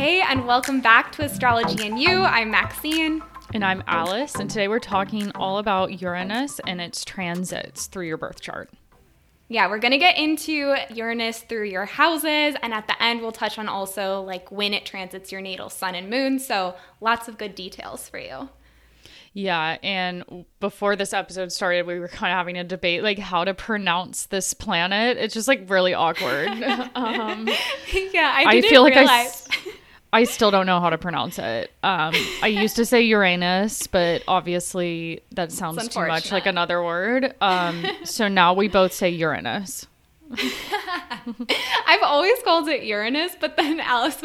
Hey, and welcome back to Astrology and You. I'm Maxine. And I'm Alice, and today we're talking all about Uranus and its transits through your birth chart. Yeah, we're going to get into Uranus through your houses, and at the end, we'll touch on also like when it transits your natal sun and moon. So, lots of good details for you. Yeah, and before this episode started, we were kind of having a debate like how to pronounce this planet. It's just like really awkward. um, yeah, I, I feel realize. like I, I still don't know how to pronounce it. Um, I used to say Uranus, but obviously that sounds too much like another word. Um, so now we both say Uranus. I've always called it Uranus, but then Alice,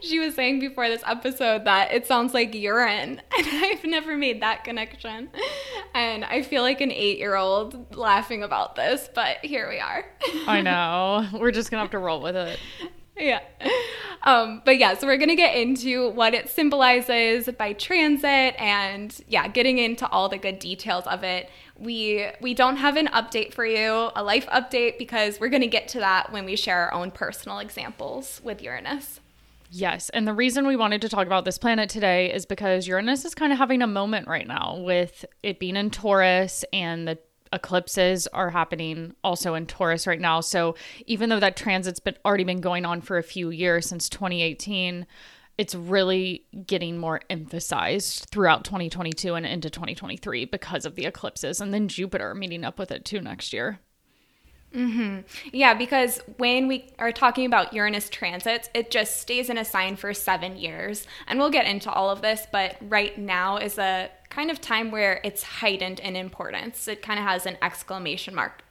she was saying before this episode that it sounds like urine, and I've never made that connection. And I feel like an eight-year-old laughing about this, but here we are. I know. We're just gonna have to roll with it yeah. Um, but yeah, so we're going to get into what it symbolizes by transit and yeah, getting into all the good details of it. We we don't have an update for you, a life update because we're going to get to that when we share our own personal examples with Uranus. Yes, and the reason we wanted to talk about this planet today is because Uranus is kind of having a moment right now with it being in Taurus and the eclipses are happening also in Taurus right now. So even though that transit's been already been going on for a few years since 2018, it's really getting more emphasized throughout 2022 and into 2023 because of the eclipses and then Jupiter meeting up with it too next year. Mm-hmm. Yeah, because when we are talking about Uranus transits, it just stays in a sign for seven years. And we'll get into all of this, but right now is a kind of time where it's heightened in importance. It kind of has an exclamation mark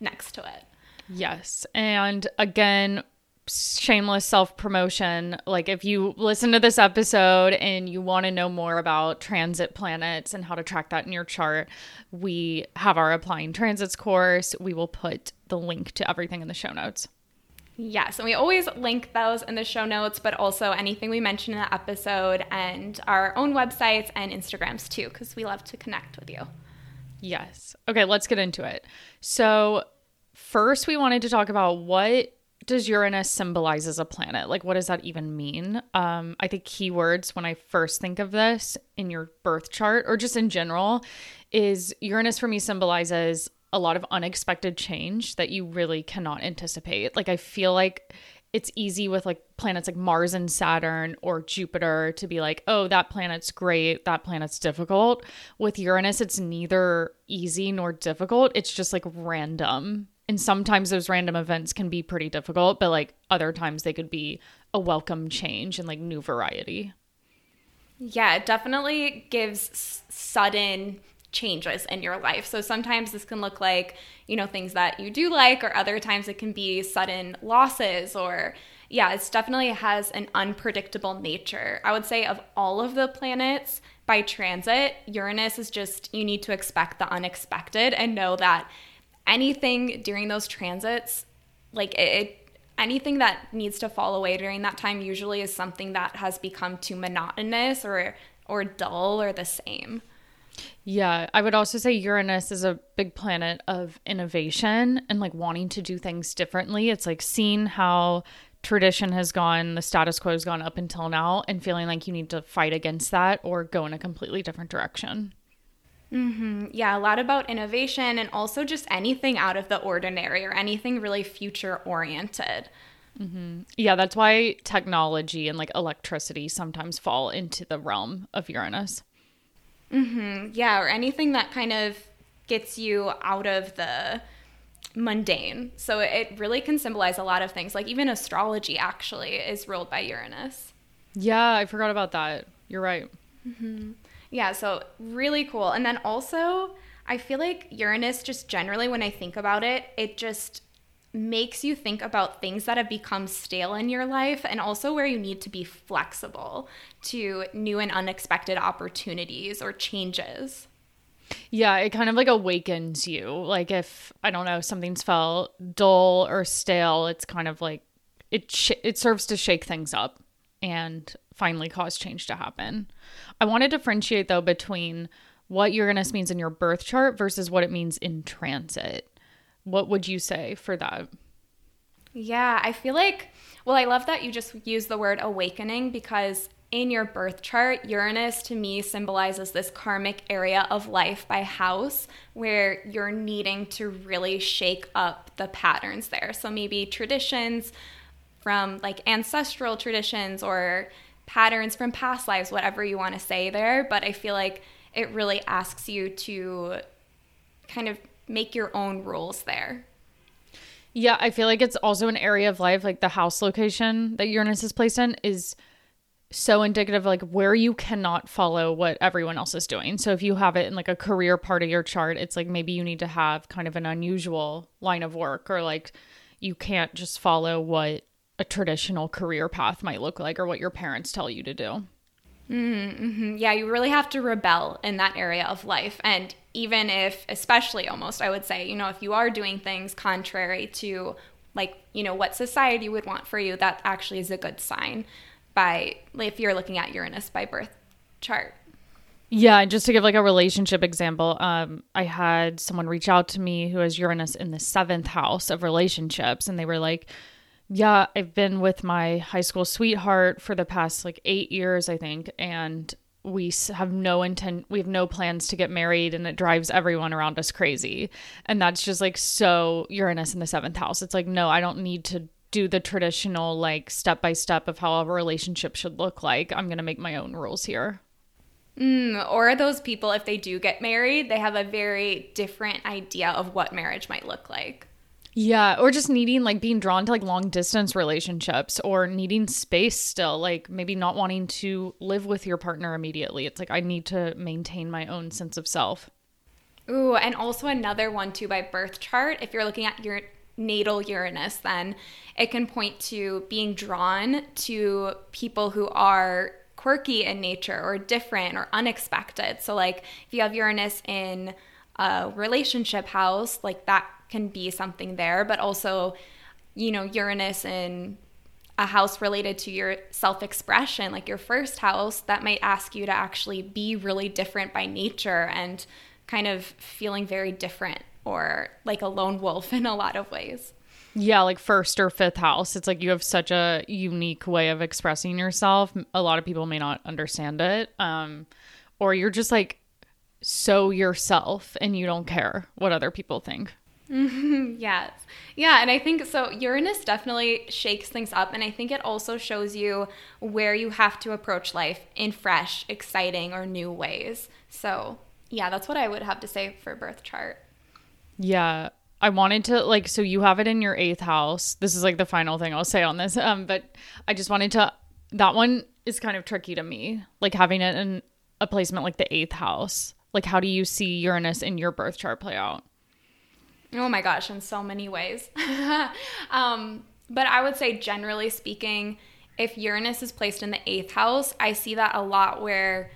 next to it. Yes. And again, shameless self promotion. Like, if you listen to this episode and you want to know more about transit planets and how to track that in your chart, we have our applying transits course. We will put the link to everything in the show notes. Yes, and we always link those in the show notes, but also anything we mention in the episode and our own websites and Instagrams too, because we love to connect with you. Yes. Okay, let's get into it. So, first, we wanted to talk about what does Uranus symbolize as a planet? Like, what does that even mean? Um, I think keywords when I first think of this in your birth chart or just in general is Uranus for me symbolizes a lot of unexpected change that you really cannot anticipate. Like I feel like it's easy with like planets like Mars and Saturn or Jupiter to be like, oh, that planet's great, that planet's difficult. With Uranus, it's neither easy nor difficult. It's just like random. And sometimes those random events can be pretty difficult, but like other times they could be a welcome change and like new variety. Yeah, it definitely gives sudden changes in your life. So sometimes this can look like, you know, things that you do like, or other times it can be sudden losses or yeah, it definitely has an unpredictable nature. I would say of all of the planets by transit, Uranus is just you need to expect the unexpected and know that anything during those transits, like it, anything that needs to fall away during that time usually is something that has become too monotonous or or dull or the same. Yeah, I would also say Uranus is a big planet of innovation and like wanting to do things differently. It's like seeing how tradition has gone, the status quo has gone up until now, and feeling like you need to fight against that or go in a completely different direction. Mm-hmm. Yeah, a lot about innovation and also just anything out of the ordinary or anything really future oriented. Mm-hmm. Yeah, that's why technology and like electricity sometimes fall into the realm of Uranus. Mm-hmm. Yeah, or anything that kind of gets you out of the mundane. So it really can symbolize a lot of things. Like even astrology actually is ruled by Uranus. Yeah, I forgot about that. You're right. Mm-hmm. Yeah, so really cool. And then also, I feel like Uranus, just generally, when I think about it, it just makes you think about things that have become stale in your life and also where you need to be flexible to new and unexpected opportunities or changes. Yeah, it kind of like awakens you. Like if I don't know, something's felt dull or stale, it's kind of like it sh- it serves to shake things up and finally cause change to happen. I want to differentiate though between what Uranus means in your birth chart versus what it means in transit. What would you say for that? Yeah, I feel like Well, I love that you just use the word awakening because in your birth chart, Uranus to me symbolizes this karmic area of life by house where you're needing to really shake up the patterns there. So maybe traditions from like ancestral traditions or patterns from past lives, whatever you want to say there. But I feel like it really asks you to kind of make your own rules there. Yeah, I feel like it's also an area of life, like the house location that Uranus is placed in is so indicative of like where you cannot follow what everyone else is doing. So if you have it in like a career part of your chart, it's like maybe you need to have kind of an unusual line of work or like you can't just follow what a traditional career path might look like or what your parents tell you to do. Mm-hmm. Yeah, you really have to rebel in that area of life. And even if, especially almost, I would say, you know, if you are doing things contrary to like, you know, what society would want for you, that actually is a good sign by if you're looking at Uranus by birth chart. Yeah, and just to give like a relationship example, um, I had someone reach out to me who has Uranus in the seventh house of relationships, and they were like, "Yeah, I've been with my high school sweetheart for the past like eight years, I think, and we have no intent, we have no plans to get married, and it drives everyone around us crazy." And that's just like so Uranus in the seventh house. It's like, no, I don't need to do the traditional like step by step of how a relationship should look like. I'm going to make my own rules here. Mm, or those people, if they do get married, they have a very different idea of what marriage might look like. Yeah, or just needing like being drawn to like long distance relationships or needing space still, like maybe not wanting to live with your partner immediately. It's like I need to maintain my own sense of self. Ooh, and also another one too by birth chart. If you're looking at your natal Uranus, then it can point to being drawn to people who are quirky in nature or different or unexpected. So, like if you have Uranus in a relationship house, like that can be something there, but also, you know, Uranus in a house related to your self expression, like your first house, that might ask you to actually be really different by nature and kind of feeling very different or like a lone wolf in a lot of ways. Yeah, like first or fifth house. It's like you have such a unique way of expressing yourself. A lot of people may not understand it. Um, or you're just like so yourself and you don't care what other people think. Yes. Yeah. And I think so. Uranus definitely shakes things up. And I think it also shows you where you have to approach life in fresh, exciting, or new ways. So, yeah, that's what I would have to say for birth chart. Yeah. I wanted to like so you have it in your eighth house. This is like the final thing I'll say on this. Um, but I just wanted to that one is kind of tricky to me. Like having it in a placement like the eighth house. Like how do you see Uranus in your birth chart play out? Oh my gosh, in so many ways. um, but I would say generally speaking, if Uranus is placed in the eighth house, I see that a lot where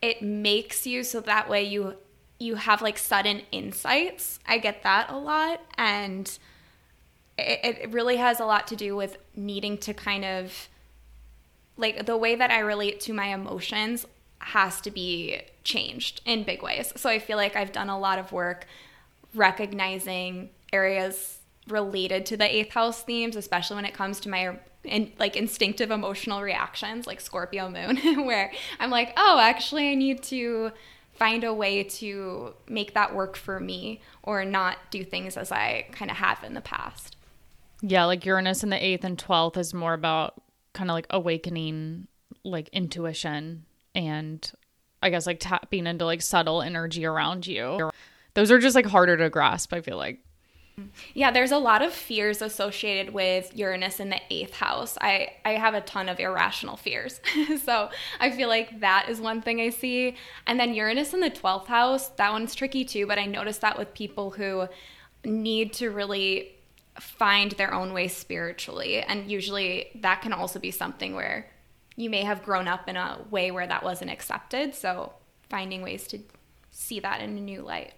it makes you so that way you you have like sudden insights. I get that a lot. And it, it really has a lot to do with needing to kind of like the way that I relate to my emotions has to be changed in big ways. So I feel like I've done a lot of work recognizing areas related to the eighth house themes, especially when it comes to my in, like instinctive emotional reactions, like Scorpio moon, where I'm like, oh, actually, I need to find a way to make that work for me or not do things as I kind of have in the past. Yeah, like Uranus in the 8th and 12th is more about kind of like awakening like intuition and I guess like tapping into like subtle energy around you. Those are just like harder to grasp, I feel like. Yeah, there's a lot of fears associated with Uranus in the eighth house. I, I have a ton of irrational fears. so I feel like that is one thing I see. And then Uranus in the 12th house, that one's tricky too, but I notice that with people who need to really find their own way spiritually. And usually that can also be something where you may have grown up in a way where that wasn't accepted. So finding ways to see that in a new light.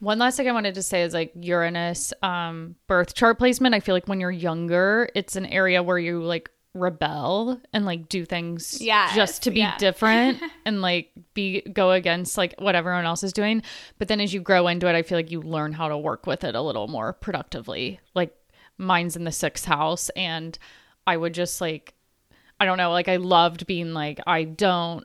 One last thing I wanted to say is like Uranus um, birth chart placement. I feel like when you're younger, it's an area where you like rebel and like do things yes, just to be yeah. different and like be go against like what everyone else is doing. But then as you grow into it, I feel like you learn how to work with it a little more productively. Like mine's in the sixth house. And I would just like, I don't know, like I loved being like, I don't,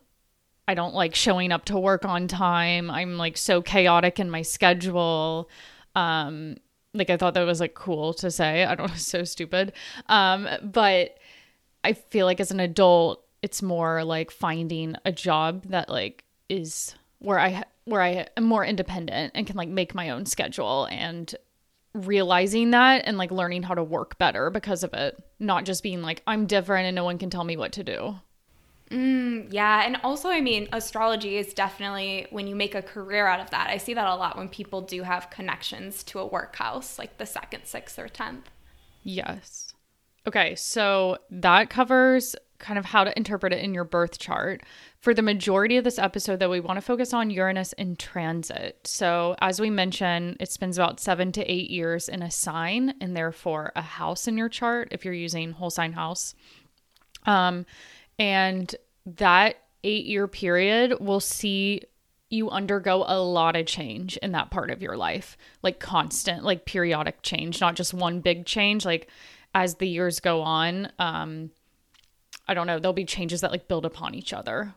I don't like showing up to work on time. I'm like so chaotic in my schedule. Um, like I thought that was like cool to say. I don't know, so stupid. Um, but I feel like as an adult, it's more like finding a job that like is where I where I am more independent and can like make my own schedule and realizing that and like learning how to work better because of it, not just being like I'm different and no one can tell me what to do. Mm, yeah, and also, I mean, astrology is definitely when you make a career out of that. I see that a lot when people do have connections to a workhouse, like the second, sixth, or tenth. Yes. Okay, so that covers kind of how to interpret it in your birth chart. For the majority of this episode, though, we want to focus on Uranus in transit. So, as we mentioned, it spends about seven to eight years in a sign and therefore a house in your chart if you're using whole sign house. Um, and that eight year period will see you undergo a lot of change in that part of your life, like constant, like periodic change, not just one big change. Like as the years go on, um, I don't know, there'll be changes that like build upon each other.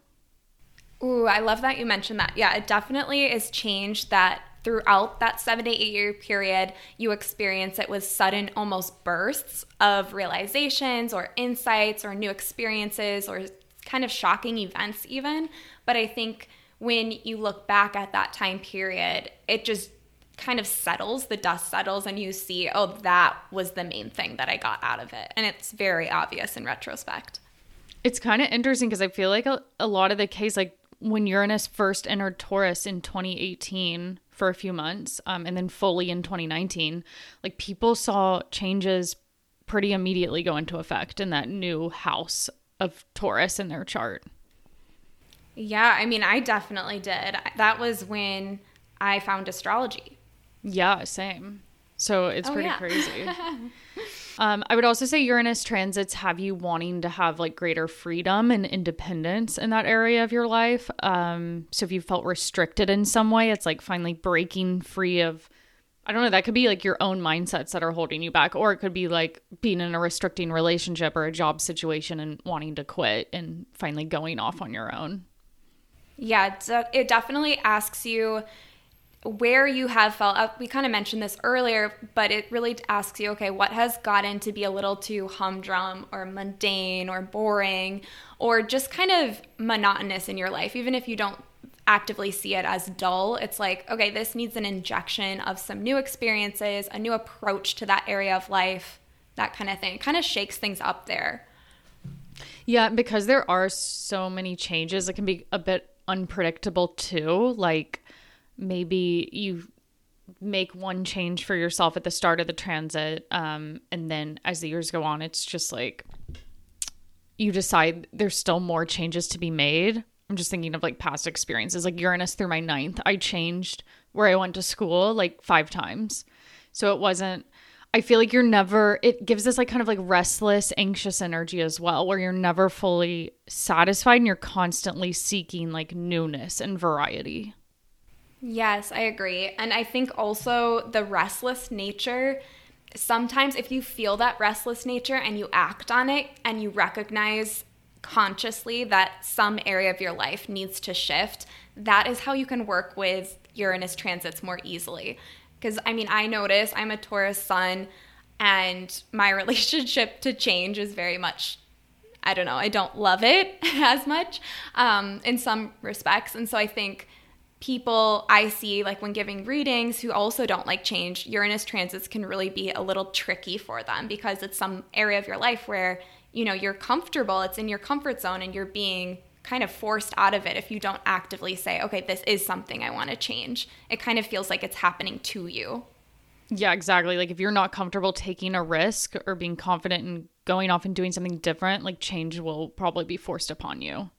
Ooh, I love that you mentioned that. Yeah, it definitely is change that throughout that seven to eight year period, you experience it with sudden, almost bursts of realizations or insights or new experiences or kind of shocking events, even. But I think when you look back at that time period, it just kind of settles, the dust settles, and you see, oh, that was the main thing that I got out of it. And it's very obvious in retrospect. It's kind of interesting because I feel like a, a lot of the case, like when Uranus first entered Taurus in 2018, for a few months um, and then fully in 2019 like people saw changes pretty immediately go into effect in that new house of taurus in their chart. Yeah i mean i definitely did. That was when i found astrology. Yeah same. So it's oh, pretty yeah. crazy Um, I would also say Uranus transits have you wanting to have like greater freedom and independence in that area of your life. Um, so if you felt restricted in some way, it's like finally breaking free of, I don't know, that could be like your own mindsets that are holding you back, or it could be like being in a restricting relationship or a job situation and wanting to quit and finally going off on your own. Yeah, it definitely asks you where you have felt uh, we kind of mentioned this earlier but it really asks you okay what has gotten to be a little too humdrum or mundane or boring or just kind of monotonous in your life even if you don't actively see it as dull. It's like okay this needs an injection of some new experiences a new approach to that area of life that kind of thing. It kind of shakes things up there. Yeah because there are so many changes it can be a bit unpredictable too like maybe you make one change for yourself at the start of the transit um, and then as the years go on it's just like you decide there's still more changes to be made. I'm just thinking of like past experiences. Like uranus through my ninth i changed where i went to school like five times. So it wasn't i feel like you're never it gives this like kind of like restless anxious energy as well where you're never fully satisfied and you're constantly seeking like newness and variety Yes, I agree. And I think also the restless nature, sometimes if you feel that restless nature and you act on it and you recognize consciously that some area of your life needs to shift, that is how you can work with Uranus transits more easily. Because I mean, I notice I'm a Taurus sun and my relationship to change is very much I don't know, I don't love it as much um, in some respects. And so I think people I see, like when giving readings, who also don't like change, Uranus transits can really be a little tricky for them because it's some area of your life where, you know, you're comfortable, it's in your comfort zone, and you're being kind of forced out of it if you don't actively say, okay, this is something I want to change. It kind of feels like it's happening to you. Yeah, exactly. Like if you're not comfortable taking a risk or being confident in going off and doing something different, like change will probably be forced upon you.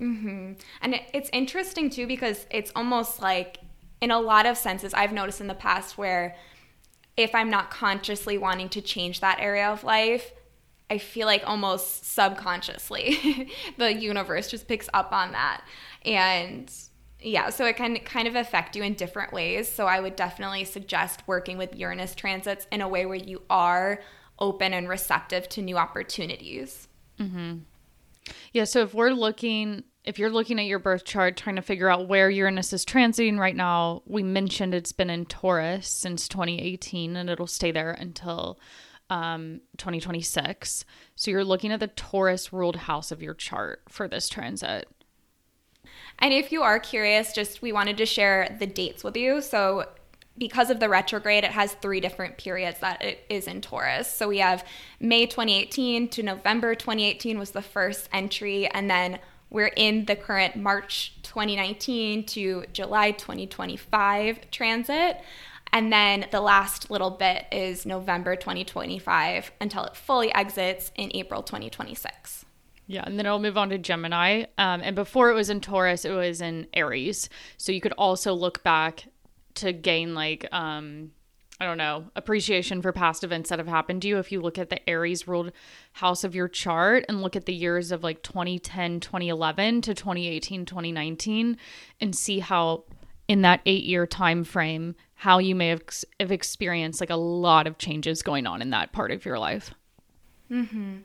Mm-hmm. And it, it's interesting too because it's almost like, in a lot of senses, I've noticed in the past where if I'm not consciously wanting to change that area of life, I feel like almost subconsciously the universe just picks up on that. And Yeah, so it can kind of affect you in different ways. So I would definitely suggest working with Uranus transits in a way where you are open and receptive to new opportunities. Mm-hmm. Yeah, so if we're looking, if you're looking at your birth chart, trying to figure out where Uranus is transiting right now, we mentioned it's been in Taurus since 2018 and it'll stay there until um, 2026. So you're looking at the Taurus ruled house of your chart for this transit. And if you are curious, just we wanted to share the dates with you. So because of the retrograde, it has three different periods that it is in Taurus. So we have May 2018 to November 2018 was the first entry, and then we're in the current March 2019 to July 2025 transit. And then the last little bit is November 2025 until it fully exits in April 2026. Yeah, and then it'll move on to Gemini. Um, and before it was in Taurus, it was in Aries. So you could also look back to gain like um, I don't know, appreciation for past events that have happened to you. If you look at the Aries ruled house of your chart and look at the years of like 2010, 2011 to 2018, 2019 and see how in that 8-year time frame how you may have, have experienced like a lot of changes going on in that part of your life. Mhm.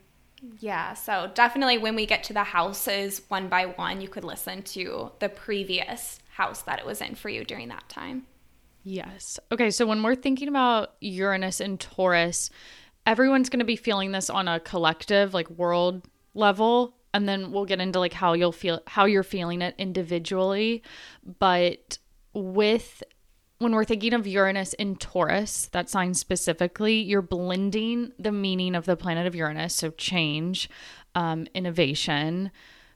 Yeah, so definitely when we get to the houses one by one, you could listen to the previous house that it was in for you during that time. Yes. Okay, so when we're thinking about Uranus and Taurus, everyone's going to be feeling this on a collective like world level and then we'll get into like how you'll feel how you're feeling it individually, but with when we're thinking of Uranus in Taurus, that sign specifically, you're blending the meaning of the planet of Uranus, so change, um, innovation,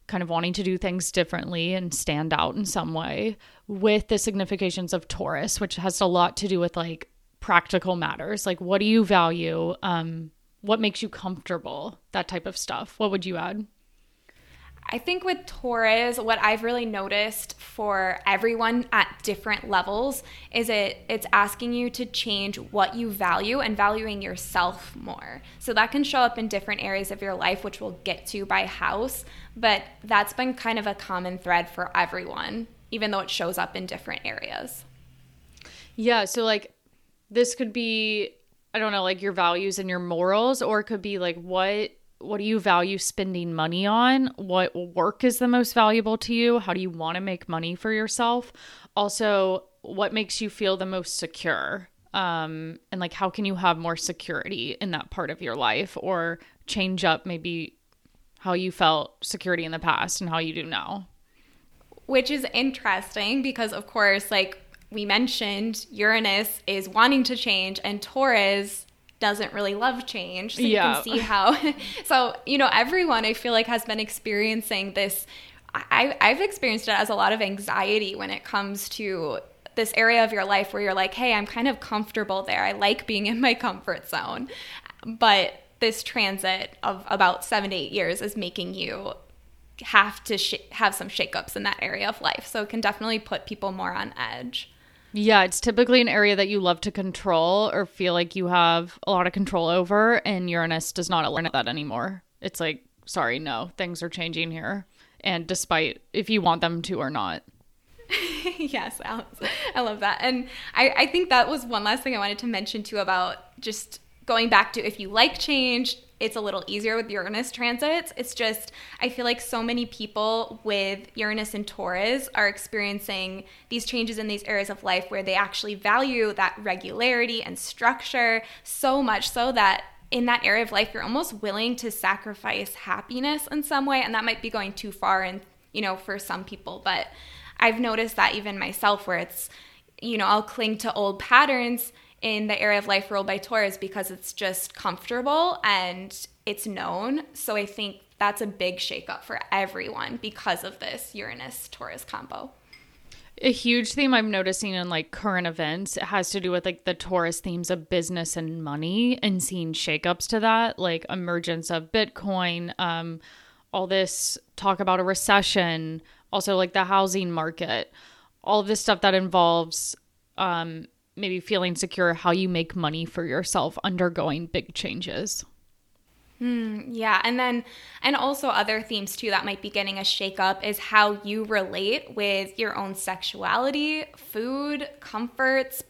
kind of wanting to do things differently and stand out in some way, with the significations of Taurus, which has a lot to do with like practical matters. Like, what do you value? Um, what makes you comfortable? That type of stuff. What would you add? I think with Taurus, what I've really noticed for everyone at different levels is it it's asking you to change what you value and valuing yourself more. So that can show up in different areas of your life, which we'll get to by house. But that's been kind of a common thread for everyone, even though it shows up in different areas. Yeah. So like this could be I don't know, like your values and your morals, or it could be like what what do you value spending money on? What work is the most valuable to you? How do you want to make money for yourself? Also, what makes you feel the most secure? Um, and like, how can you have more security in that part of your life or change up maybe how you felt security in the past and how you do now? Which is interesting because, of course, like we mentioned, Uranus is wanting to change and Taurus doesn't really love change. So yeah. you can see how so, you know, everyone I feel like has been experiencing this I, I've experienced it as a lot of anxiety when it comes to this area of your life where you're like, hey, I'm kind of comfortable there. I like being in my comfort zone. But this transit of about seven to eight years is making you have to sh- have some shakeups in that area of life. So it can definitely put people more on edge. Yeah, it's typically an area that you love to control or feel like you have a lot of control over, and Uranus does not allow that anymore. It's like, sorry, no, things are changing here. And despite if you want them to or not. yes, Alice. I love that. And I, I think that was one last thing I wanted to mention too about just going back to if you like change, it's a little easier with Uranus transits. It's just, I feel like so many people with Uranus and Taurus are experiencing these changes in these areas of life where they actually value that regularity and structure so much so that in that area of life, you're almost willing to sacrifice happiness in some way. And that might be going too far, and you know, for some people. But I've noticed that even myself, where it's, you know, I'll cling to old patterns in the area of life ruled by Taurus because it's just comfortable and it's known. So I think that's a big shakeup for everyone because of this Uranus Taurus combo. A huge theme I'm noticing in like current events has to do with like the Taurus themes of business and money and seeing shakeups to that, like emergence of Bitcoin, um, all this talk about a recession, also like the housing market, all of this stuff that involves um, maybe feeling secure how you make money for yourself undergoing big changes. Mm, yeah, and then and also other themes too that might be getting a shakeup is how you relate with your own sexuality, food, comforts,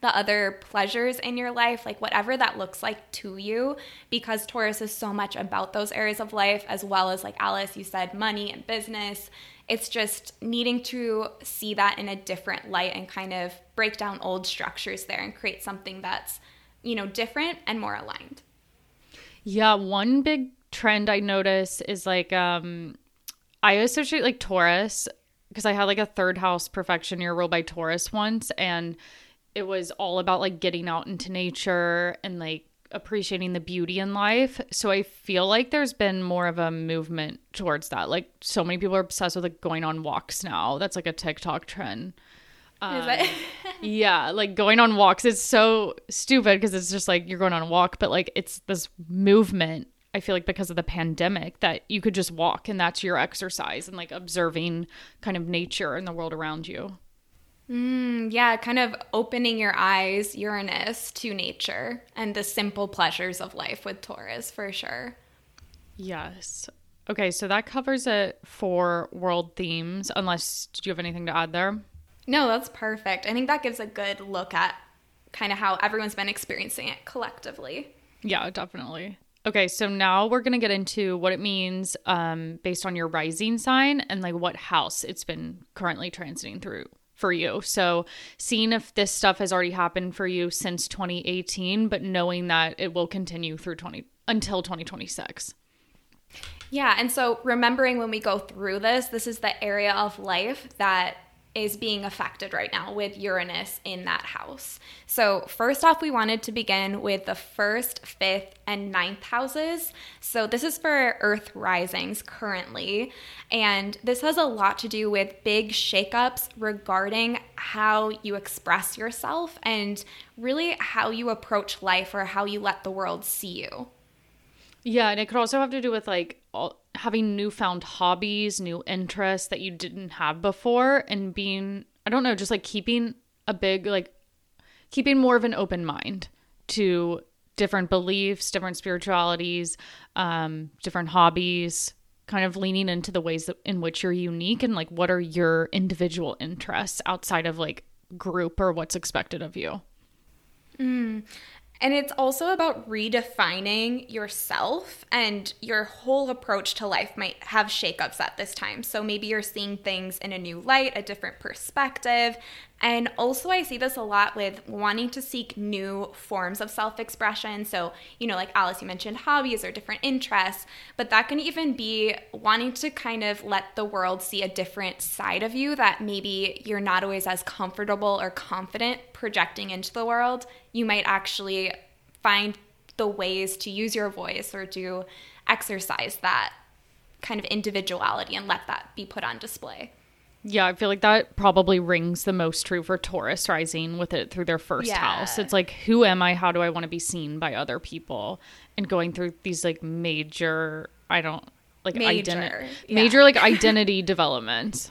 the other pleasures in your life, like whatever that looks like to you, because Taurus is so much about those areas of life, as well as, like Alice, you said, money and business. It's just needing to see that in a different light and kind of break down old structures there and create something that's, you know, different and more aligned. Yeah, one big trend I notice is like um I associate like Taurus because I had like a third house perfection year ruled by Taurus once and it was all about like getting out into nature and like appreciating the beauty in life. So I feel like there's been more of a movement towards that. Like so many people are obsessed with like going on walks now. That's like a TikTok trend. Um, yeah, like going on walks. It's so stupid because it's just like you're going on a walk, but like it's this movement. I feel like because of the pandemic that you could just walk and that's your exercise and like observing kind of nature and the world around you. Mm, yeah, kind of opening your eyes, Uranus, to nature and the simple pleasures of life with Taurus for sure. Yes. Okay, so that covers it for world themes. Unless, did you have anything to add there? No, that's perfect. I think that gives a good look at kind of how everyone's been experiencing it collectively. Yeah, definitely. Okay, so now we're going to get into what it means um, based on your rising sign and like what house it's been currently transiting through for you. So, seeing if this stuff has already happened for you since 2018, but knowing that it will continue through 20 until 2026. Yeah, and so remembering when we go through this, this is the area of life that is being affected right now with Uranus in that house. So, first off, we wanted to begin with the first, fifth, and ninth houses. So, this is for Earth risings currently. And this has a lot to do with big shakeups regarding how you express yourself and really how you approach life or how you let the world see you. Yeah, and it could also have to do with like all, having newfound hobbies, new interests that you didn't have before, and being, I don't know, just like keeping a big, like, keeping more of an open mind to different beliefs, different spiritualities, um, different hobbies, kind of leaning into the ways that, in which you're unique and like what are your individual interests outside of like group or what's expected of you. Mm. And it's also about redefining yourself and your whole approach to life might have shakeups at this time. So maybe you're seeing things in a new light, a different perspective. And also, I see this a lot with wanting to seek new forms of self expression. So, you know, like Alice, you mentioned hobbies or different interests, but that can even be wanting to kind of let the world see a different side of you that maybe you're not always as comfortable or confident projecting into the world you might actually find the ways to use your voice or to exercise that kind of individuality and let that be put on display. Yeah, I feel like that probably rings the most true for Taurus rising with it through their first yeah. house. It's like, who am I? How do I want to be seen by other people? And going through these like major, I don't like major, identi- yeah. major like identity development.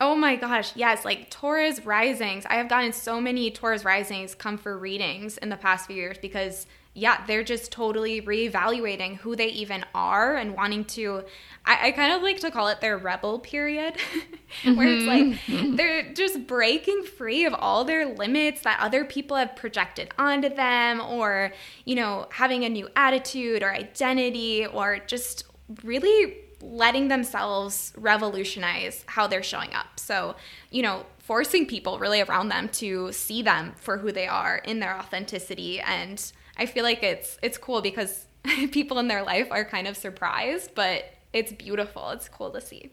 Oh my gosh, yes, like Taurus risings. I have gotten so many Taurus risings come for readings in the past few years because yeah, they're just totally reevaluating who they even are and wanting to I, I kind of like to call it their rebel period. where it's like mm-hmm. they're just breaking free of all their limits that other people have projected onto them or, you know, having a new attitude or identity or just really letting themselves revolutionize how they're showing up. So, you know, forcing people really around them to see them for who they are in their authenticity and I feel like it's it's cool because people in their life are kind of surprised, but it's beautiful. It's cool to see.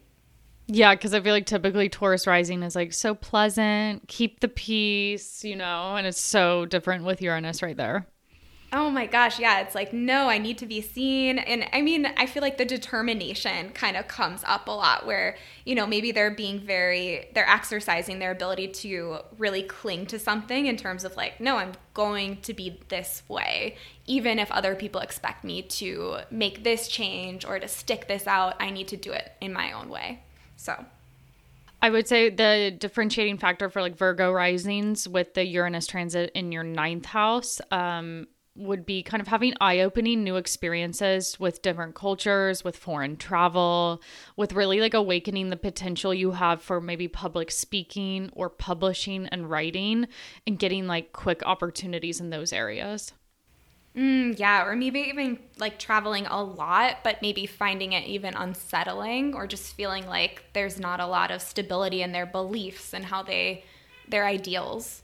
Yeah, because I feel like typically Taurus rising is like so pleasant, keep the peace, you know, and it's so different with Uranus right there. Oh my gosh, yeah, it's like, no, I need to be seen. And I mean, I feel like the determination kind of comes up a lot where, you know, maybe they're being very, they're exercising their ability to really cling to something in terms of like, no, I'm going to be this way. Even if other people expect me to make this change or to stick this out, I need to do it in my own way. So. I would say the differentiating factor for like Virgo risings with the Uranus transit in your ninth house, um, would be kind of having eye opening new experiences with different cultures, with foreign travel, with really like awakening the potential you have for maybe public speaking or publishing and writing and getting like quick opportunities in those areas. Mm, yeah, or maybe even like traveling a lot, but maybe finding it even unsettling or just feeling like there's not a lot of stability in their beliefs and how they, their ideals.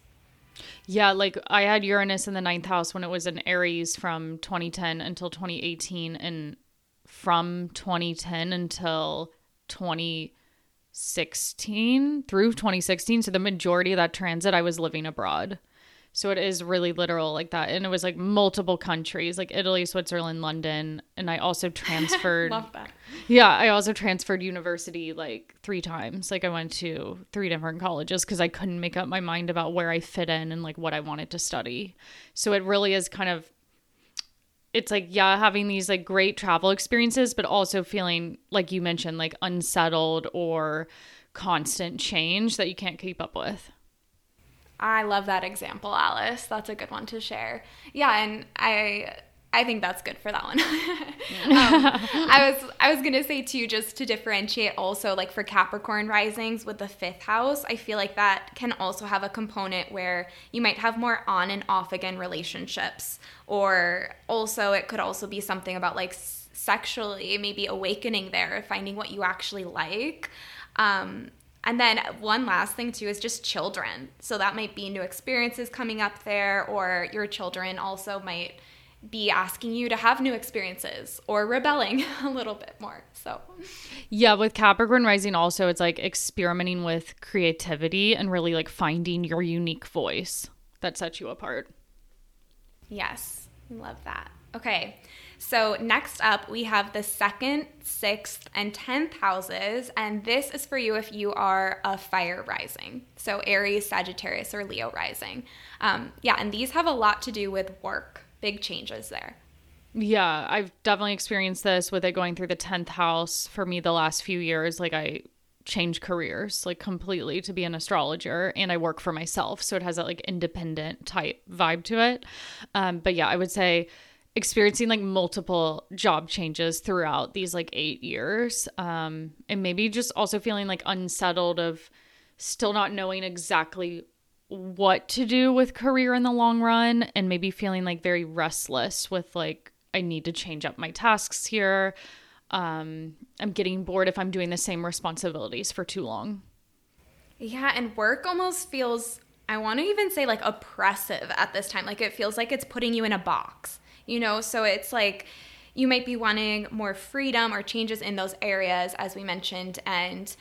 Yeah, like I had Uranus in the ninth house when it was in Aries from 2010 until 2018, and from 2010 until 2016 through 2016. So the majority of that transit, I was living abroad. So it is really literal like that. And it was like multiple countries, like Italy, Switzerland, London. And I also transferred. Love that. Yeah, I also transferred university like three times. Like I went to three different colleges because I couldn't make up my mind about where I fit in and like what I wanted to study. So it really is kind of it's like yeah having these like great travel experiences but also feeling like you mentioned like unsettled or constant change that you can't keep up with I love that example, Alice. That's a good one to share. Yeah, and I I think that's good for that one. um, I was I was gonna say too, just to differentiate also like for Capricorn risings with the fifth house, I feel like that can also have a component where you might have more on and off again relationships, or also it could also be something about like sexually, maybe awakening there, finding what you actually like. Um, and then one last thing too is just children. So that might be new experiences coming up there, or your children also might be asking you to have new experiences or rebelling a little bit more. So, yeah, with Capricorn rising, also, it's like experimenting with creativity and really like finding your unique voice that sets you apart. Yes, love that. Okay. So, next up, we have the second, sixth, and 10th houses. And this is for you if you are a fire rising. So, Aries, Sagittarius, or Leo rising. Um, yeah, and these have a lot to do with work, big changes there. Yeah, I've definitely experienced this with it going through the 10th house for me the last few years. Like, I change careers like completely to be an astrologer and I work for myself. So it has that like independent type vibe to it. Um, but yeah, I would say experiencing like multiple job changes throughout these like eight years um and maybe just also feeling like unsettled of still not knowing exactly what to do with career in the long run and maybe feeling like very restless with like i need to change up my tasks here. Um i'm getting bored if i'm doing the same responsibilities for too long. Yeah and work almost feels i want to even say like oppressive at this time. Like it feels like it's putting you in a box you know? So it's like you might be wanting more freedom or changes in those areas, as we mentioned, and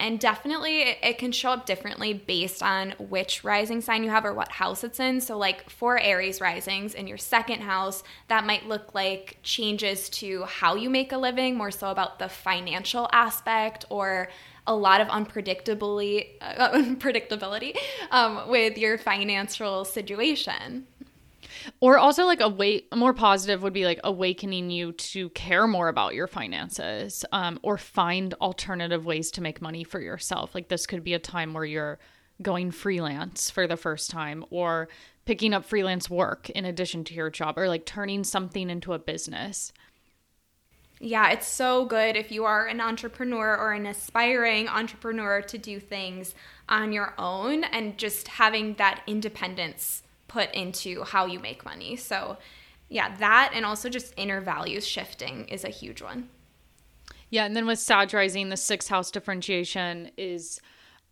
and definitely it, can show up differently based on which rising sign you have or what house it's in. So, like for Aries risings in your second house, that might look like changes to how you make a living, more so about the financial aspect or a lot of unpredictability, uh, unpredictability um, with your financial situation. Or also like a way more positive would be like awakening you to care more about your finances um, or find alternative ways to make money for yourself. Like this could be a time where you're going freelance for the first time or picking up freelance work in addition to your job or like turning something into a business. Yeah, it's so good if you are an entrepreneur or an aspiring entrepreneur to do things on your own and just having that independence put into how you make money. So, yeah, that and also just inner values shifting is a huge one. Yeah, and then with Sag rising, the sixth house differentiation is,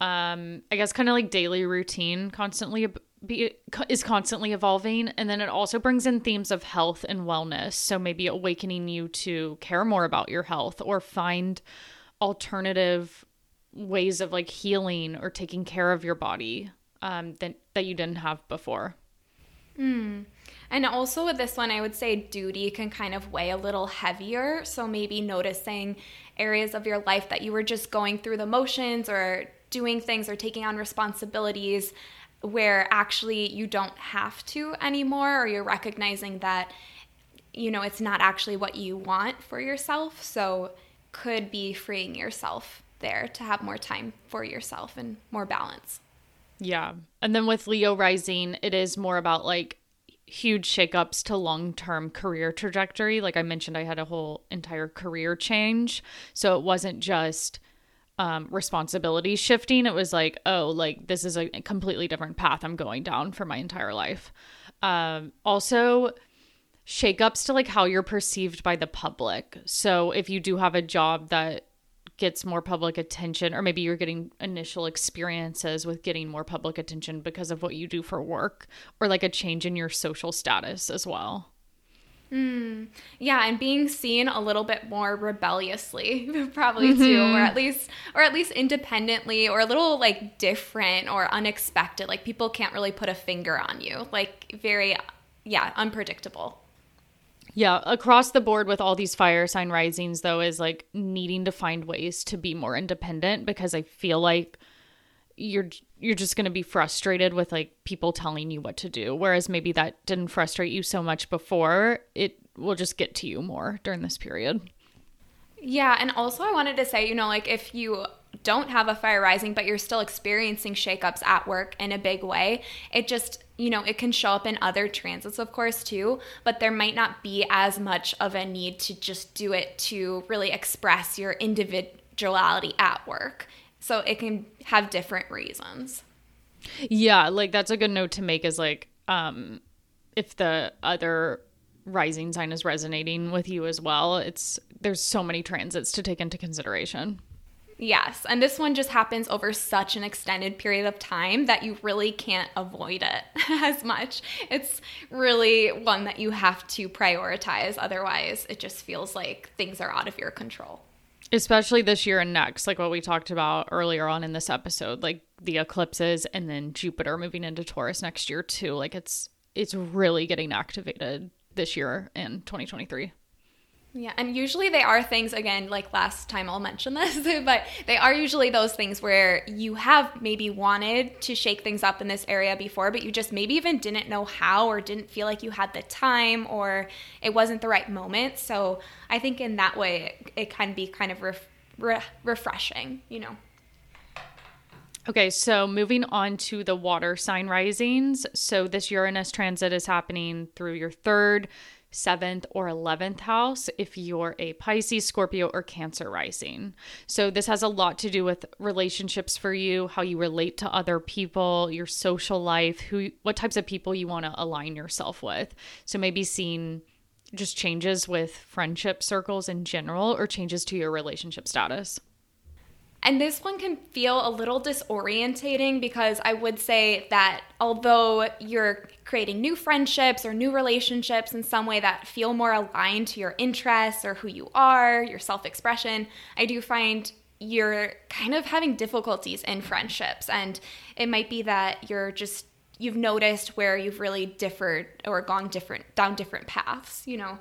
um, I guess, kind of like daily routine, constantly be, is constantly evolving, and then it also brings in themes of health and wellness. So maybe awakening you to care more about your health or find alternative ways of like healing or taking care of your body um, that that you didn't have before. Mm. And also with this one, I would say duty can kind of weigh a little heavier. So maybe noticing areas of your life that you were just going through the motions or doing things or taking on responsibilities where actually you don't have to anymore, or you're recognizing that, you know, it's not actually what you want for yourself. So could be freeing yourself there to have more time for yourself and more balance. Yeah. And then with Leo rising, it is more about like huge shakeups to long term career trajectory. Like I mentioned, I had a whole entire career change. So it wasn't just um, responsibility shifting. It was like, oh, like this is a completely different path I'm going down for my entire life. Um, also, shakeups to like how you're perceived by the public. So if you do have a job that gets more public attention, or maybe you're getting initial experiences with getting more public attention because of what you do for work, or like a change in your social status as well. Mm, yeah, and being seen a little bit more rebelliously, probably mm-hmm. too, or at least, or at least independently, or a little like different or unexpected. Like people can't really put a finger on you. Like very, yeah, unpredictable. Yeah, across the board with all these fire sign risings, though, is like needing to find ways to be more independent because I feel like you're you're just going to be frustrated with like people telling you what to do whereas maybe that didn't frustrate you so much before it will just get to you more during this period. Yeah and also i wanted to say you know like if you don't have a fire rising but you're still experiencing shakeups at work in a big way it just you know it can show up in other transits of course too but there might not be as much of a need to just do it to really express your individuality at work so it can have different reasons. Yeah, like that's a good note to make is like um if the other rising sign is resonating with you as well, it's there's so many transits to take into consideration. Yes, and this one just happens over such an extended period of time that you really can't avoid it as much. It's really one that you have to prioritize, otherwise, it just feels like things are out of your control. Especially this year and next like what we talked about earlier on in this episode like the eclipses and then jupiter moving into taurus next year too. Like it's it's really getting activated this year in 2023 yeah, and usually they are things again like last time I'll mention this, but they are usually those things where you have maybe wanted to shake things up in this area before, but you just maybe even didn't know how or didn't feel like you had the time or it wasn't the right moment. So I think in that way it, it can be kind of ref- re- refreshing, you know. Okay, so moving on to the water sign risings. So this Uranus transit is happening through your third, seventh, or 11th house if you're a Pisces, Scorpio, or Cancer rising. So, this has a lot to do with relationships for you, how you relate to other people, your social life, who, what types of people you want to align yourself with. So, maybe seeing just changes with friendship circles in general or changes to your relationship status. And this one can feel a little disorientating because I would say that although you're creating new friendships or new relationships in some way that feel more aligned to your interests or who you are, your self expression, I do find you're kind of having difficulties in friendships. And it might be that you're just, you've noticed where you've really differed or gone different, down different paths, you know?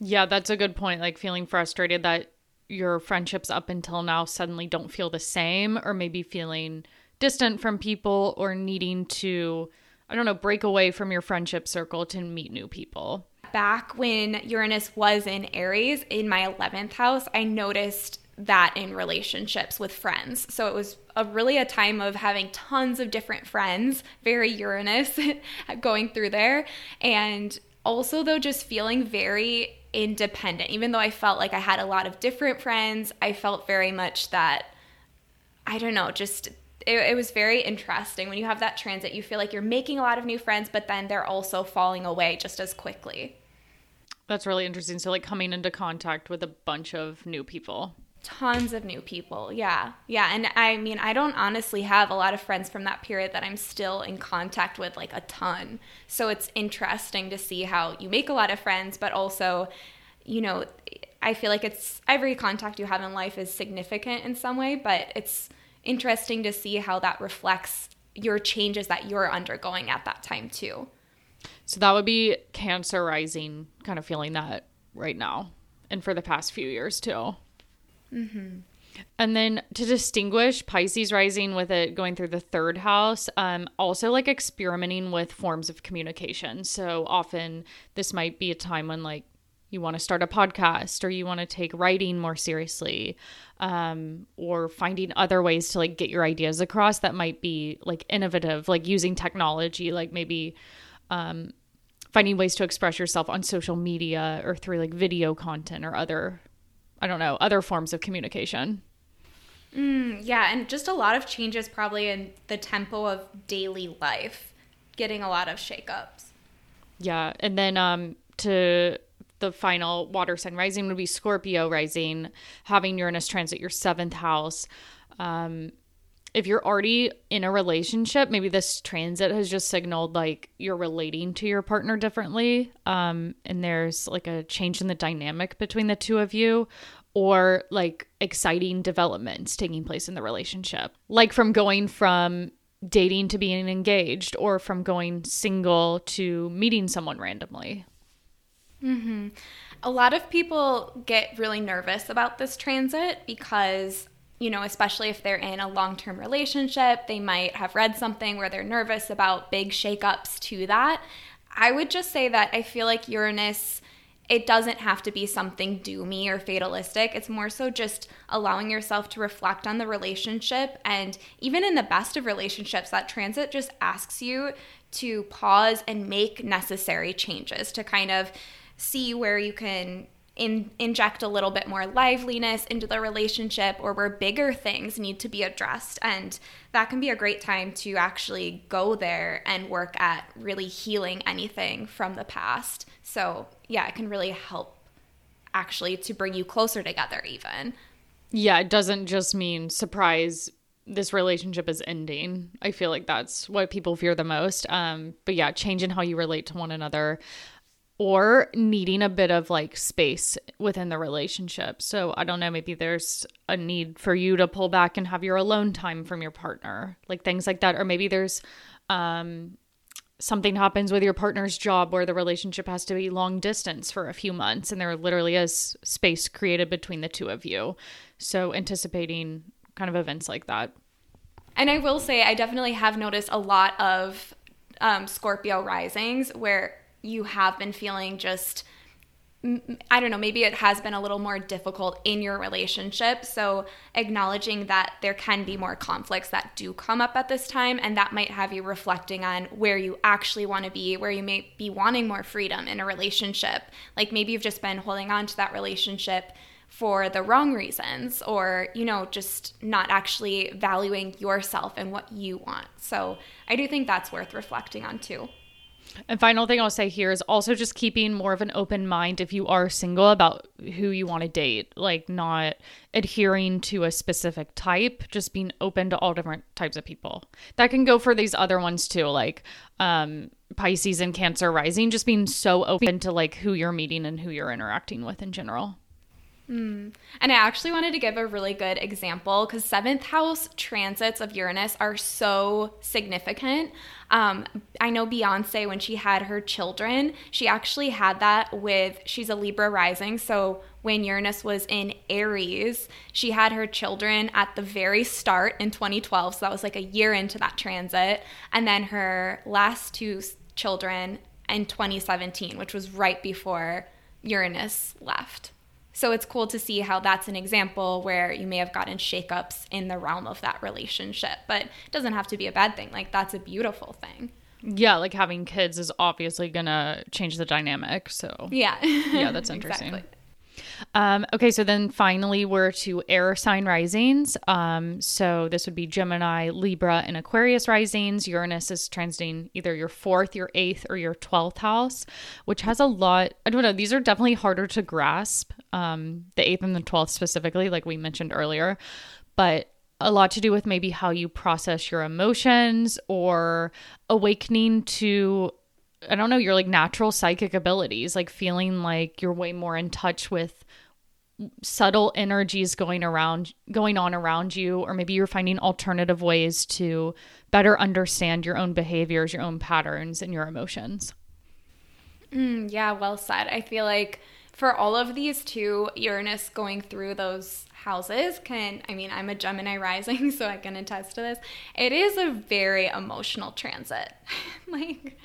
Yeah, that's a good point. Like feeling frustrated that your friendships up until now suddenly don't feel the same or maybe feeling distant from people or needing to I don't know, break away from your friendship circle to meet new people. Back when Uranus was in Aries in my 11th house, I noticed that in relationships with friends. So it was a really a time of having tons of different friends, very Uranus going through there. And also, though, just feeling very independent. Even though I felt like I had a lot of different friends, I felt very much that, I don't know, just it, it, was very interesting. When you have that transit, you feel like you're making a lot of new friends, but then they're also falling away just as quickly. That's really interesting. So, like coming into contact with a bunch of new people. Tons of new people. Yeah. Yeah. And I mean, I don't honestly have a lot of friends from that period that I'm still in contact with, like a ton. So it's interesting to see how you make a lot of friends, but also, you know, I feel like it's every contact you have in life is significant in some way, but it's interesting to see how that reflects your changes that you're undergoing at that time, too. So that would be Cancer rising, kind of feeling that right now and for the past few years, too. Mm-hmm. And then to distinguish Pisces rising with it going through the third house, um, also like experimenting with forms of communication. So often this might be a time when like you want to start a podcast or you want to take writing more seriously um, or finding other ways to like get your ideas across that might be like innovative, like using technology, like maybe um, finding ways to express yourself on social media or through like video content or other, I don't know, other forms of communication. Mm, yeah, and just a lot of changes probably in the tempo of daily life, getting a lot of shakeups. Yeah, and then um to the final water sign rising would be Scorpio rising, having Uranus transit your seventh house. Um, if you're already in a relationship, maybe this transit has just signaled like you're relating to your partner differently. Um, and there's like a change in the dynamic between the two of you, or like exciting developments taking place in the relationship. Like from going from dating to being engaged, or from going single to meeting someone randomly. Mm-hmm. A lot of people get really nervous about this transit because, you know, especially if they're in a long term relationship, they might have read something where they're nervous about big shakeups to that. I would just say that I feel like Uranus, it doesn't have to be something doomy or fatalistic. It's more so just allowing yourself to reflect on the relationship. And even in the best of relationships, that transit just asks you to pause and make necessary changes to kind of see where you can in, inject a little bit more liveliness into the relationship or where bigger things need to be addressed. And that can be a great time to actually go there and work at really healing anything from the past. So, yeah, it can really help actually to bring you closer together, even. Yeah, it doesn't just mean surprise this relationship is ending. I feel like that's what people fear the most. Um, but yeah, changing how you relate to one another or needing a bit of like space within the relationship. So I don't know, maybe there's a need for you to pull back and have your alone time from your partner, like things like that. Or maybe there's um, something happens with your partner's job where the relationship has to be long distance for a few months and there literally is space created between the two of you. So anticipating kind of events like that. And I will say, I definitely have noticed a lot of um, Scorpio risings where you have been feeling just I don't know, maybe it has been a little more difficult in your relationship. So, acknowledging that there can be more conflicts that do come up at this time, and that might have you reflecting on where you actually want to be, where you may be wanting more freedom in a relationship. Like maybe you've just been holding on to that relationship for the wrong reasons, or, you know, just not actually valuing yourself and what you want. So, I do think that's worth reflecting on too. And final thing I'll say here is also just keeping more of an open mind if you are single about who you want to date, like not adhering to a specific type, just being open to all different types of people. That can go for these other ones too, like um Pisces and Cancer rising, just being so open to like who you're meeting and who you're interacting with in general. Mm. And I actually wanted to give a really good example because seventh house transits of Uranus are so significant. Um, I know Beyonce, when she had her children, she actually had that with, she's a Libra rising. So when Uranus was in Aries, she had her children at the very start in 2012. So that was like a year into that transit. And then her last two children in 2017, which was right before Uranus left. So it's cool to see how that's an example where you may have gotten shakeups in the realm of that relationship, but it doesn't have to be a bad thing. Like that's a beautiful thing. Yeah, like having kids is obviously gonna change the dynamic. So yeah, yeah, that's interesting. exactly. Um, okay, so then finally we're to air sign risings. Um, so this would be Gemini, Libra, and Aquarius risings. Uranus is transiting either your fourth, your eighth, or your 12th house, which has a lot. I don't know. These are definitely harder to grasp. Um, the eighth and the 12th specifically, like we mentioned earlier. But a lot to do with maybe how you process your emotions or awakening to I don't know, your like natural psychic abilities, like feeling like you're way more in touch with subtle energies going around going on around you or maybe you're finding alternative ways to better understand your own behaviors, your own patterns and your emotions. Mm, yeah, well said. I feel like for all of these two, Uranus going through those houses can, I mean, I'm a Gemini rising, so I can attest to this. It is a very emotional transit. like,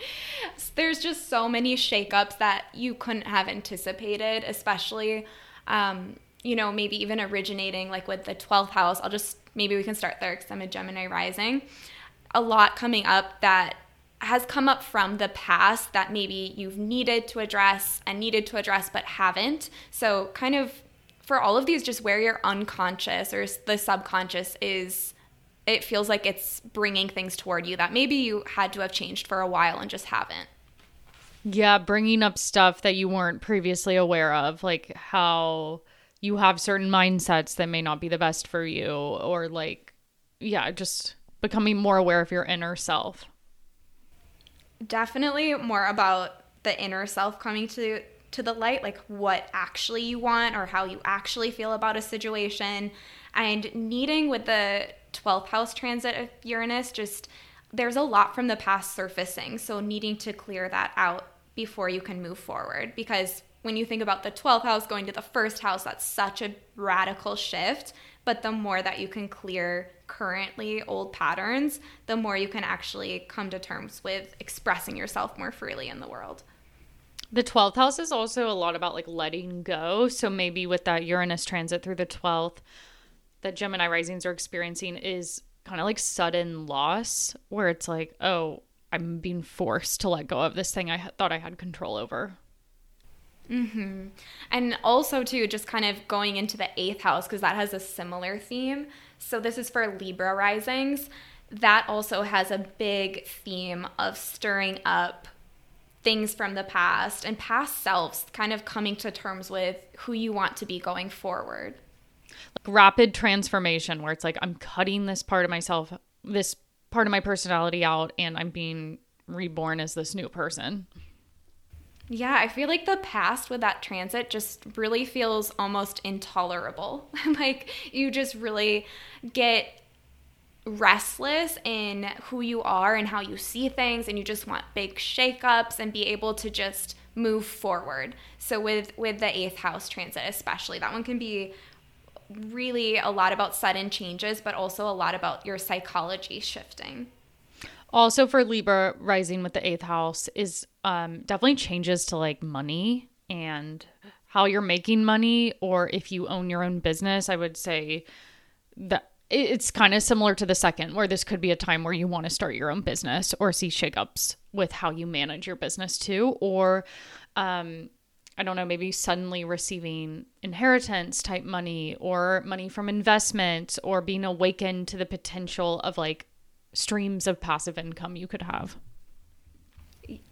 there's just so many shakeups that you couldn't have anticipated, especially, um, you know, maybe even originating like with the 12th house. I'll just, maybe we can start there because I'm a Gemini rising. A lot coming up that has come up from the past that maybe you've needed to address and needed to address but haven't. So, kind of for all of these, just where your unconscious or the subconscious is, it feels like it's bringing things toward you that maybe you had to have changed for a while and just haven't. Yeah, bringing up stuff that you weren't previously aware of, like how you have certain mindsets that may not be the best for you, or like, yeah, just becoming more aware of your inner self. Definitely more about the inner self coming to to the light, like what actually you want or how you actually feel about a situation. And needing with the 12th house transit of Uranus, just there's a lot from the past surfacing. So needing to clear that out before you can move forward. Because when you think about the 12th house going to the first house, that's such a radical shift. But the more that you can clear currently old patterns, the more you can actually come to terms with expressing yourself more freely in the world. The 12th house is also a lot about like letting go. So maybe with that Uranus transit through the 12th that Gemini risings are experiencing is kind of like sudden loss, where it's like, oh, I'm being forced to let go of this thing I thought I had control over. Mm-hmm. And also, too, just kind of going into the eighth house because that has a similar theme. So, this is for Libra risings. That also has a big theme of stirring up things from the past and past selves, kind of coming to terms with who you want to be going forward. Like rapid transformation, where it's like, I'm cutting this part of myself, this part of my personality out, and I'm being reborn as this new person. Yeah, I feel like the past with that transit just really feels almost intolerable. like you just really get restless in who you are and how you see things and you just want big shakeups and be able to just move forward. So with with the 8th house transit especially, that one can be really a lot about sudden changes but also a lot about your psychology shifting. Also for Libra rising with the eighth house is um, definitely changes to like money and how you're making money, or if you own your own business. I would say that it's kind of similar to the second, where this could be a time where you want to start your own business or see shakeups with how you manage your business too, or um, I don't know, maybe suddenly receiving inheritance type money or money from investments or being awakened to the potential of like streams of passive income you could have.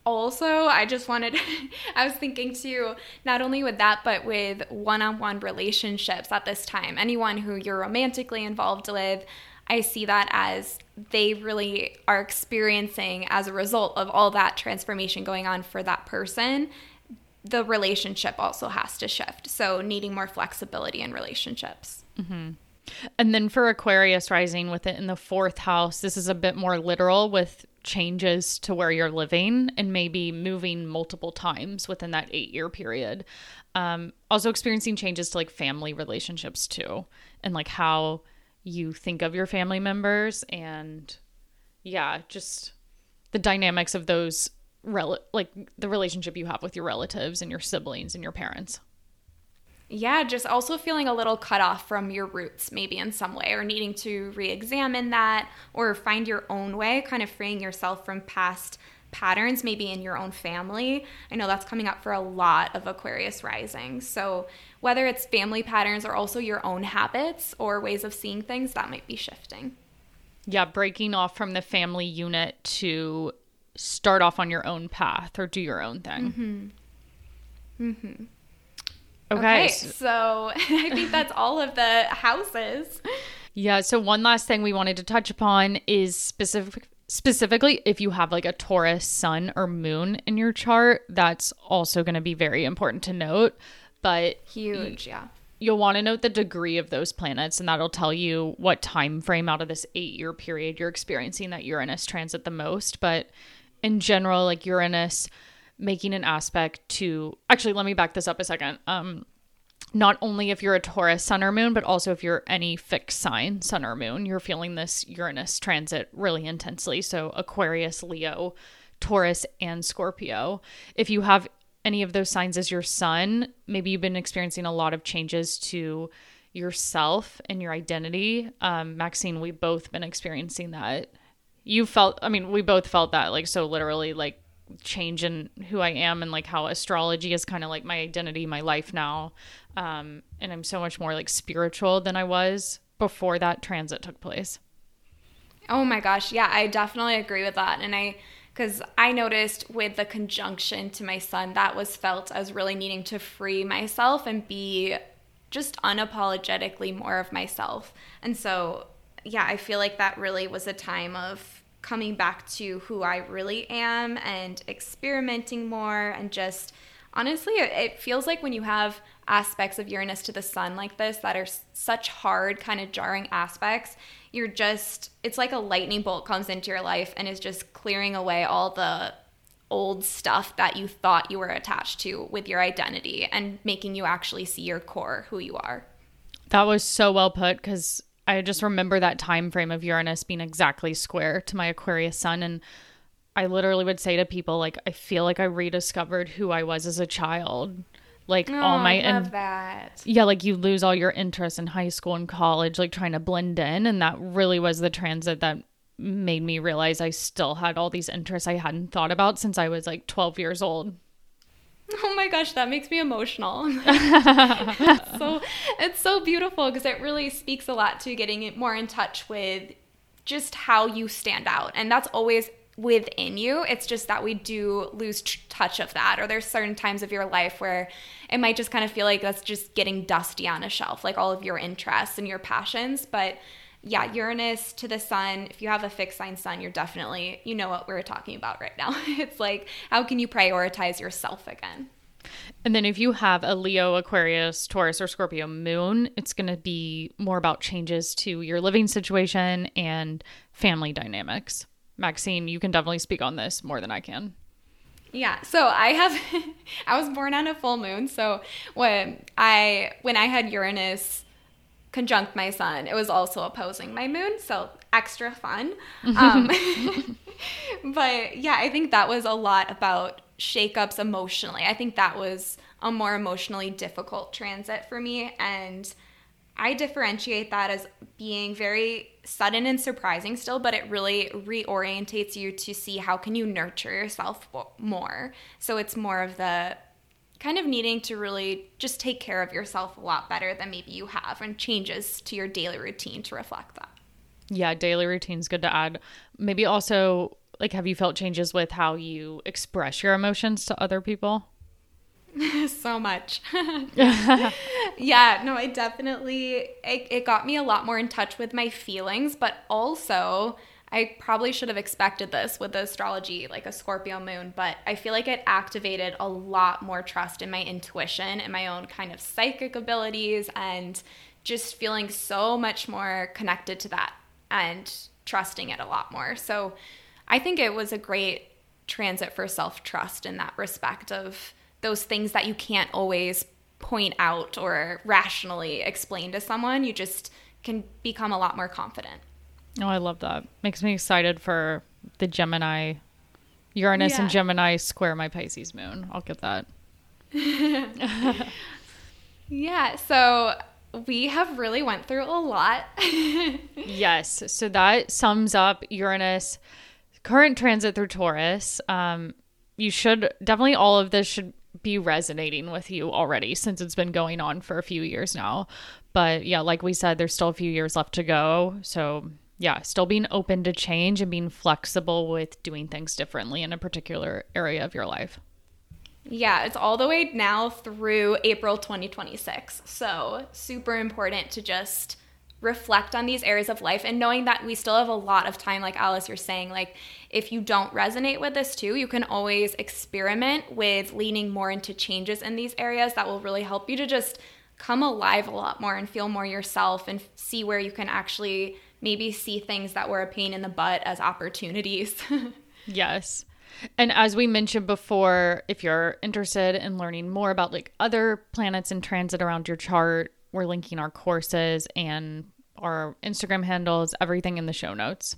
Also, I just wanted, I was thinking too, not only with that, but with one on one relationships at this time. Anyone who you're romantically involved with, I see that as they really are experiencing as a result of all that transformation going on for that person. The relationship also has to shift. So, needing more flexibility in relationships. Mm-hmm. And then for Aquarius rising with it in the fourth house, this is a bit more literal with changes to where you're living and maybe moving multiple times within that eight year period. Um, also experiencing changes to like family relationships too, and like how you think of your family members and yeah, just the dynamics of those rel- like the relationship you have with your relatives and your siblings and your parents yeah, just also feeling a little cut off from your roots, maybe in some way, or needing to re examine that or find your own way, kind of freeing yourself from past patterns, maybe in your own family. I know that's coming up for a lot of Aquarius rising. So, whether it's family patterns or also your own habits or ways of seeing things, that might be shifting. Yeah, breaking off from the family unit to start off on your own path or do your own thing. Mm-hmm. Mm-hmm. Okay. okay so I think that's all of the houses. Yeah. So one last thing we wanted to touch upon is specific specifically if you have like a Taurus sun or moon in your chart, that's also going to be very important to note. But huge, yeah. You'll want to note the degree of those planets, and that'll tell you what time frame out of this eight year period you're experiencing that Uranus transit the most. But in general, like Uranus making an aspect to actually let me back this up a second um not only if you're a Taurus sun or moon, but also if you're any fixed sign, sun or moon, you're feeling this Uranus transit really intensely. So Aquarius, Leo, Taurus, and Scorpio. If you have any of those signs as your sun, maybe you've been experiencing a lot of changes to yourself and your identity. Um, Maxine, we've both been experiencing that you felt I mean, we both felt that like so literally like change in who I am and like how astrology is kind of like my identity, my life now. Um, and I'm so much more like spiritual than I was before that transit took place. Oh my gosh, yeah, I definitely agree with that. And I because I noticed with the conjunction to my sun, that was felt as really needing to free myself and be just unapologetically more of myself. And so, yeah, I feel like that really was a time of coming back to who I really am and experimenting more and just honestly, it feels like when you have aspects of Uranus to the sun like this that are such hard, kind of jarring aspects, you're just, it's like a lightning bolt comes into your life and is just clearing away all the old stuff that you thought you were attached to with your identity and making you actually see your core, who you are. That was so well put because I just remember that time frame of Uranus being exactly square to my Aquarius sun and I literally would say to people like I feel like I rediscovered who I was as a child. Like oh, all my I love and that. yeah, like you lose all your interest in high school and college, like trying to blend in, and that really was the transit that made me realize I still had all these interests I hadn't thought about since I was like 12 years old. Oh my gosh, that makes me emotional. so it's so beautiful because it really speaks a lot to getting more in touch with just how you stand out. And that's always within you. It's just that we do lose touch of that, or there's certain times of your life where it might just kind of feel like that's just getting dusty on a shelf, like all of your interests and your passions. But yeah, Uranus to the sun, if you have a fixed sign sun, you're definitely, you know what we're talking about right now. it's like, how can you prioritize yourself again? And then if you have a Leo, Aquarius, Taurus, or Scorpio moon, it's going to be more about changes to your living situation and family dynamics. Maxine, you can definitely speak on this more than I can. Yeah, so I have I was born on a full moon, so when I when I had Uranus conjunct my sun, it was also opposing my moon, so extra fun. Um, but yeah, I think that was a lot about shakeups emotionally. I think that was a more emotionally difficult transit for me and I differentiate that as being very sudden and surprising still, but it really reorientates you to see how can you nurture yourself more. So it's more of the kind of needing to really just take care of yourself a lot better than maybe you have and changes to your daily routine to reflect that. Yeah, daily routine's good to add. Maybe also like have you felt changes with how you express your emotions to other people? so much. yeah, no, I definitely, it, it got me a lot more in touch with my feelings, but also I probably should have expected this with the astrology, like a Scorpio moon, but I feel like it activated a lot more trust in my intuition and my own kind of psychic abilities and just feeling so much more connected to that and trusting it a lot more. So I think it was a great transit for self trust in that respect of those things that you can't always point out or rationally explain to someone. You just can become a lot more confident. Oh, I love that. Makes me excited for the Gemini, Uranus Yeah. and Gemini square my Pisces moon. I'll get that. Yeah, so we have really went through a lot. Yes. So that sums up Uranus current transit through Taurus. Um, you should definitely all of this should be resonating with you already since it's been going on for a few years now. But yeah, like we said, there's still a few years left to go. So yeah, still being open to change and being flexible with doing things differently in a particular area of your life. yeah, it's all the way now through April 2026. So, super important to just reflect on these areas of life and knowing that we still have a lot of time like Alice you're saying like if you don't resonate with this too you can always experiment with leaning more into changes in these areas that will really help you to just come alive a lot more and feel more yourself and see where you can actually maybe see things that were a pain in the butt as opportunities Yes. And as we mentioned before, if you're interested in learning more about like other planets in transit around your chart, we're linking our courses and our Instagram handles, everything in the show notes.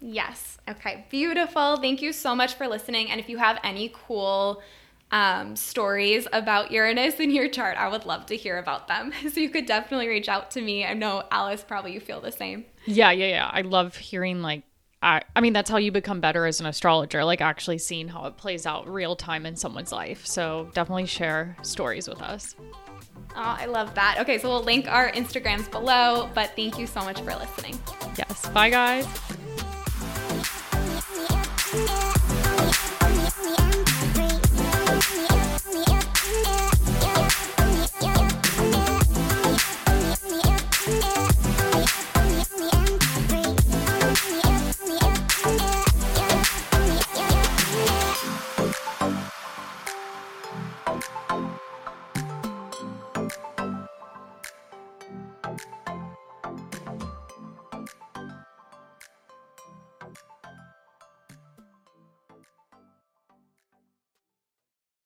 Yes. Okay. Beautiful. Thank you so much for listening. And if you have any cool um, stories about Uranus in your chart. I would love to hear about them. So you could definitely reach out to me. I know Alice probably you feel the same. Yeah, yeah, yeah. I love hearing like I I mean that's how you become better as an astrologer, like actually seeing how it plays out real time in someone's life. So definitely share stories with us. Oh, I love that. Okay, so we'll link our Instagrams below, but thank you so much for listening. Yes. Bye guys.